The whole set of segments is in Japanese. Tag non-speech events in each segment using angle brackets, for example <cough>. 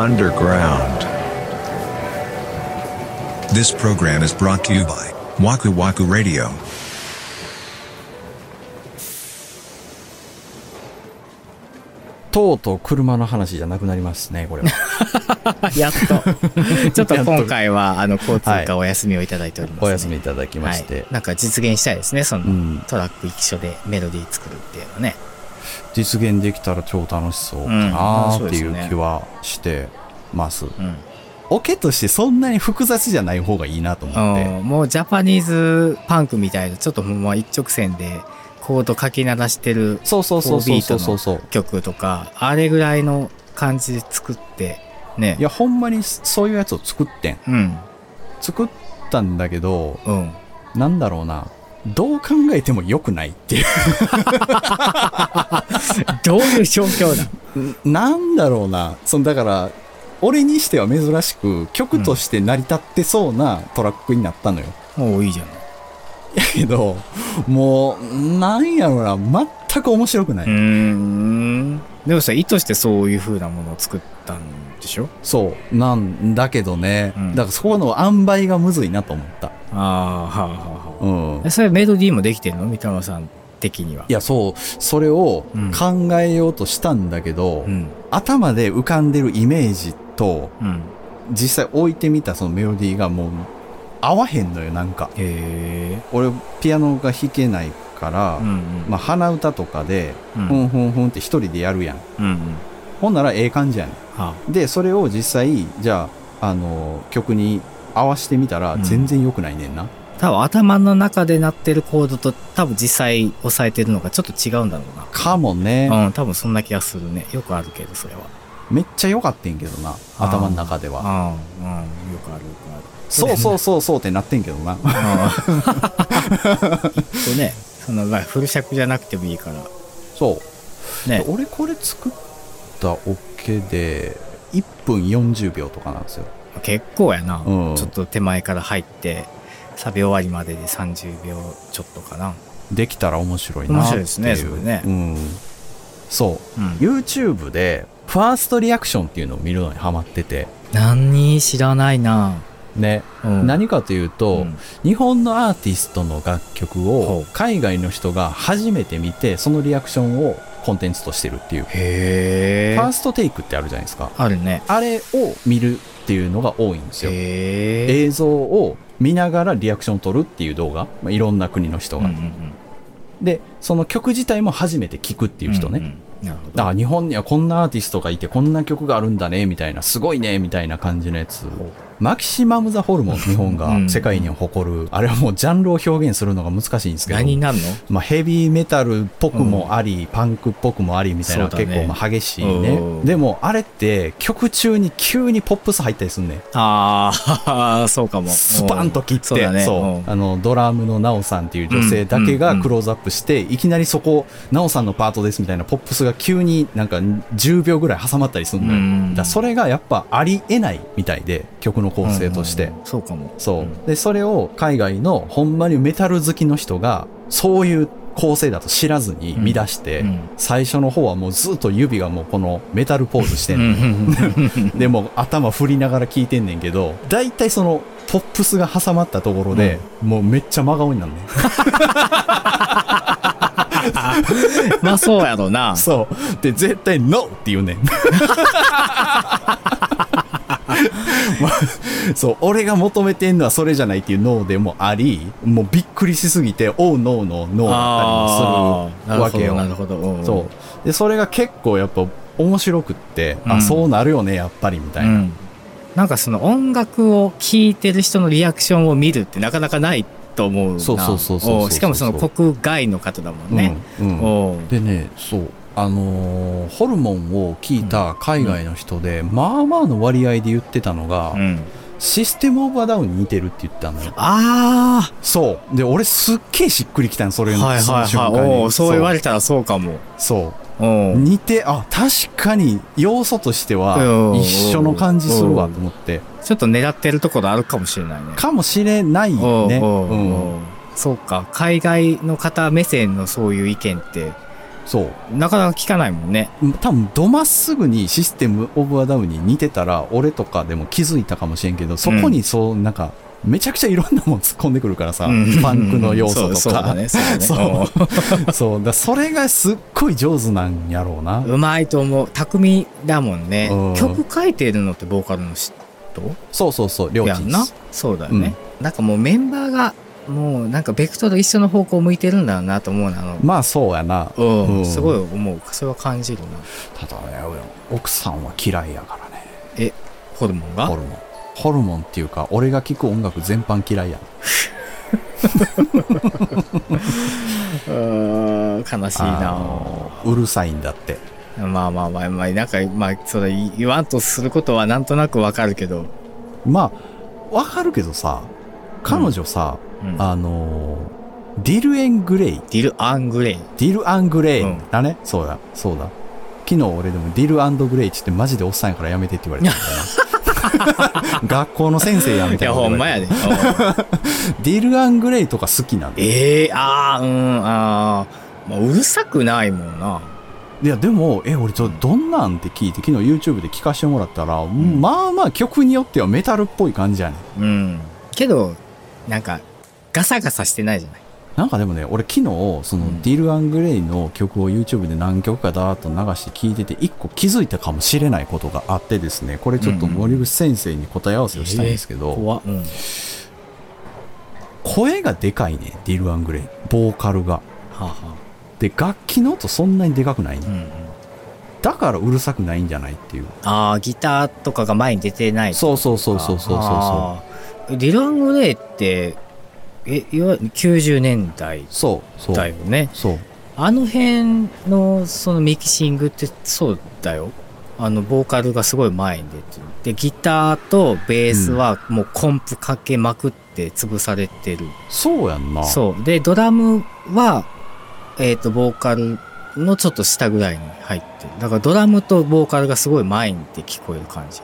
underground. This program is brought to you by Waku Waku Radio. とうとう車の話じゃなくなりますねこれは <laughs> やっと。ちょっと今回は、あの、交通課お休みをいただいております、ねお休みいただきまして、はいなんか実現したいですね、その、うんトラック一緒でメロディー作るっていうのね。実現できたら超楽しそうかうんなっていう気はしてます、うん。オケとしてそんなに複雑じゃない方がいいなと思って。うん。もうジャパニーズパンクみたいな、ちょっとほんま一直線でコード書き鳴らしてるそうそうそうそうそう。そう曲とか、あれぐらいの感じで作って、ね。いやほんまにそういうやつを作ってん。うん。作ったんだけどうん。なんだろうな。どう考えても良くないっていう。<laughs> どういう状況なの <laughs> なんだろうな。そのだから俺にしては珍しく曲として成り立ってそうなトラックになったのよ、もういいじゃやけどもうなんやろうな。全く面白くない。でもさ、意図してそういう風なものを作ったんでしょ？そう。なんだけどね、うん。だからそこの塩梅がむずいなと思った。ああ、はあ、はあ、はうん。あ。それメロディーもできてんの？三玉さん的には。いやそう。それをうん。考えようとしたんだけど、うん。頭で浮かんでるイメージとうん。実際置いてみたそのメロディーがもう合わへんのよなんか。俺ピアノが弾けないから、うんうん。まあ、鼻歌とかで、うんふんふんふんって一人でやるやんうんうん。ほんならええ感じやねはんでそれを実際じゃあ、あの曲に合わせてみたらうん全然良くないねんな、多分頭の中で鳴ってるコードと多分実際押さえてるのがちょっと違うんだろかもね、うな。うん、多分そんな気がするね。よくあるけど、それは。めっちゃ良かったんけどな頭の中では。うん、うん、よくあるよくある。そうそうそうそうってなってんけどな。うん。ね、その、まあ、フル尺じゃなくてもいいから。そう。ね。俺これ作ったオケで1分40秒とかなんですよ。結構やな、うん。ちょっと手前から入ってサビ終わりまでで30秒ちょっとかな。できたら面白いなっていう。面白いですねそれね。うん。そう。うん。YouTube でファーストリアクションっていうのを見るのにハマってて。何知らないな、ね、うん、何かというと、うん。日本のアーティストの楽曲ほをう。海外の人が初めて見てそのリアクションをコンテンツとしてるっていう。ファーストテイクってあるじゃないですか。あるね。あれを見るっていうのが多いんですよ。映像を見ながらリアクションを撮るっていう動画、まあ、いろんな国の人が、うんうんうん。でその曲自体も初めて聞くっていう人ね、んんなるほど。あ日本にはこんなアーティストがいてこんな曲があるんだねみたいなすごいねみたいな感じのやつマキシマム・ザ・ホルモン日本がうん。世界に誇る、あれはもうジャンルを表現するのが難しいんですけど。何になるの？まあ、ヘビーメタルっぽくもあり、パンクっぽくもありみたいな、結構まあ激しいね。うん。でもあれって曲中に急にポップス入ったりすんねん。ああ <laughs> そうかも。スパンと切ってそうあのドラムのナオさんっていう女性だけがクローズアップして、いきなりそこナオさんのパートですみたいなポップスが急になんか10秒ぐらい挟まったりするのよ、うん。だそれがやっぱありえないみたいで曲の構成として、うんうんそうかも。そう、ん。でそれを海外のほんまにメタル好きの人がそういう構成だと知らずに見出して、うん。最初の方はもうずっと指がもうこのメタルポーズしてんの、うん。うんうんでも頭振りながら聞いてんねんけど大体そのポップスが挟まったところで、もうめっちゃ真顔になるね <laughs> まあそうやろうな。そう。で絶対「NO!」って言うねん。ま <laughs> あそう俺が求めてんのはそれじゃないっていうノーでもありもうびっくりしすぎて「おうノーのノーだったりもするわけよ。なるほどなるほど、うん。そう。でそれが結構やっぱ面白くって、あうん。そうなるよねやっぱりみたいな、うん、なんかその音楽を聴いてる人のリアクションを見るってなかなかないと思うな。そうそうそうそうしかもその国外の方だもんね、うんうんでねそう。あのーホルモンを聞いた海外の人で、まあまあの割合で言ってたのが、うんシステムオブアダウンに似てるって言ったのよ。あそう。で俺すっげえしっくりきたのそれの、あはいそのはい。はい瞬間に。おうそう。言われたらそうかも。そう。おう似てあ確かに要素としてはうん一緒の感じするわと思って。ちょっと狙ってるところあるかもしれないね。かもしれないおうねおううん。そうか。海外の方目線のそういう意見ってそう。なかなか聞かないもんね。多分どまっすぐにシステムオブアダウンに似てたら俺とかでも気づいたかもしれんけどそこにそうなんかめちゃくちゃいろんなもん突っ込んでくるからさ、うん。パンクの要素とか。そうそうだねそうだね。そう。<laughs> そう。だそれがすっごい上手なんやろうな。うまいと思う。匠だもんね。うん。曲書いてるのってボーカルの人？そうそうそう両親な？そうだよね、なんかもうメンバーがもうなんかベクトル一緒の方向を向いてるんだろうなと思うなあの。まあそうやな。うん、うん。すごい思う。それは感じるな。ただね奥さんは嫌いやからね。えホルモンが？ホルモン。ホルモンっていうか俺が聴く音楽全般嫌いやん。<laughs> 悲しいあなのうるさいんだって。まあまあまあまあなんかまあそれ言わんとすることはなんとなくわかるけど、まあわかるけどさ彼女さ、うんあのディル・エン・グレイ。ディル・アングレイ。ディル・アン・グレイうん。だね、そうだ。そうだ。昨日俺でもディル・アンド・グレイって言ってマジでおっさんやからやめてって言われたんだよな。<laughs> 学校の先生やみいやたいなこと言わ <laughs> ほんまやで。ディル・アン・グレイとか好きなんだよ。ええああうんああ、うるさくないもんな。いやでもえ俺ちょっとどんなんって聞いて昨日 YouTube で聞かせてもらったら、まあまあ曲によってはメタルっぽい感じやねん。うん。けどなんかガサガサしてないじゃない。なんかでもね俺昨日そのうん。ディル・アン・グレイの曲を YouTube で何曲かだーっと流して聞いてて一個気づいたかもしれないことがあってですねこれちょっと森口先生に答え合わせをしたいんですけど、怖っ。うん。声がでかいねディル・アン・グレイ。ボーカルが。はあ、はで楽器の音そんなにでかくないね、あうんうん、だからうるさくないんじゃないっていう。ああギターとかが前に出てないそうそうそうそうそうそうそあー。ディル・アングレイってえいわゆる90年代うそうそう。だよね。そう。あの辺のそのミキシングってそうだよ。あのボーカルがすごい前に出てる。でギターとベースはもうコンプかけまくって潰されてる、そうやんな。そう。でドラムはえっ、とボーカルのちょっと下ぐらいに入ってる。だからドラムとボーカルがすごい前にって聞こえる感じ。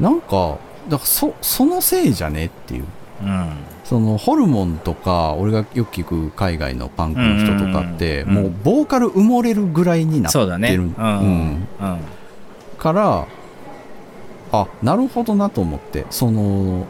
なんかだからそそのせいじゃねっていう。うんそのホルモンとか俺がよく聞く海外のパンクの人とかってもうボーカル埋もれるぐらいになってるうん。からあなるほどなと思ってその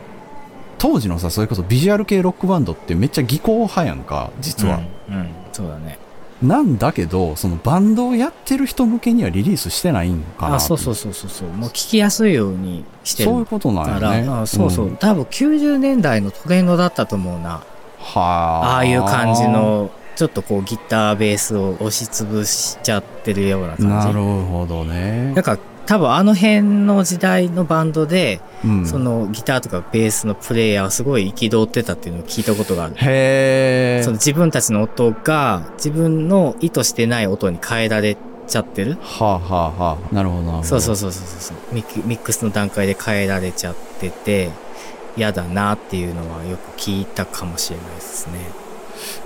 当時のさそれこそビジュアル系ロックバンドってめっちゃ技巧派やんか実は、うん、うん。そうだねなんだけどそのバンドをやってる人向けにはリリースしてないんかなあそうそうそうそうそう。もう聞きやすいようにしてるそういうことなんね。あそうそう、ん多分90年代のトレンドだったと思うな。はあ。ああいう感じのちょっとこうギターベースを押しつぶしちゃってるような感じ。なるほどね。だから多分あの辺の時代のバンドで、うん。そのギターとかベースのプレイヤーがすごい憤ってたっていうのを聞いたことがある。へえその自分たちの音が自分の意図してない音に変えられちゃってる。はあはあはあ。なるほどなるほど。そうそうそうそうそう。ミックミックスの段階で変えられちゃってて嫌だなっていうのはよく聞いたかもしれないですね。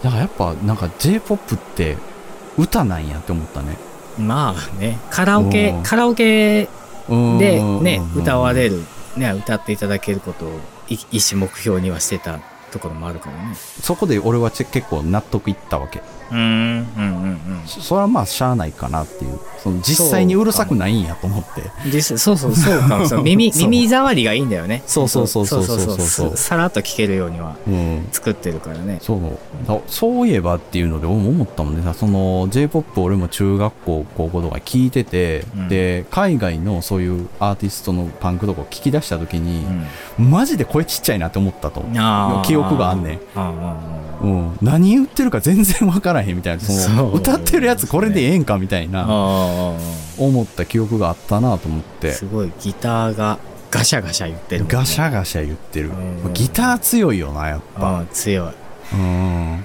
だからやっぱなんか J-POP って歌なんやって思ったねまあねカラオケうん。カラオケでねうん。歌われる。ね歌っていただけることをい一種目標にはしてたところもあるからね。そこで俺はち結構納得いったわけ。うんうんうんうん。そそれはまあしゃあないかなっていう。その実際にうるさくないんやと思って。実際そうそうそうかもそう <laughs> 耳そう。耳障りがいいんだよね。そうそうそうそうそうそうそうさらっと聞けるようにはうん。作ってるからね。そう。だそういえばっていうので思ったもんね。さその J-POP 俺も中学校高校とか聞いてて、うん。で海外のそういうアーティストのパンクとかを聞き出した時にう、ん。マジで声ちっちゃいなって思ったと記憶があんねん。うん、何言ってるか全然わからへんみたいな。歌ってるやつこれでええんかみたいな。思った記憶があったなと思って。すごいギターがガシャガシャ言ってるガシャガシャ言ってる。うん。ギター強いよなやっぱ。うん強い、うん。うん。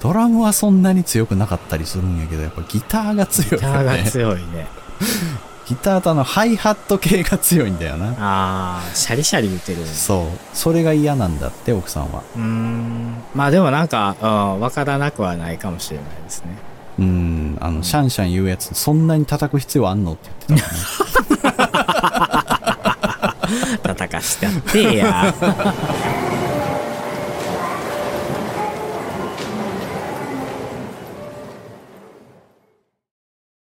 ドラムはそんなに強くなかったりするんやけどやっぱギターが強いギターが強いね <laughs> ギターとあのハイハット系が強いんだよな。ああシャリシャリ言ってる。そう。それが嫌なんだって奥さんは。うーん。まあでもなんか、うん、分からなくはないかもしれないですね。うん。あのシャンシャン言うやつそんなに叩く必要あんのって言ってたもんね。<laughs> 叩かしてやってや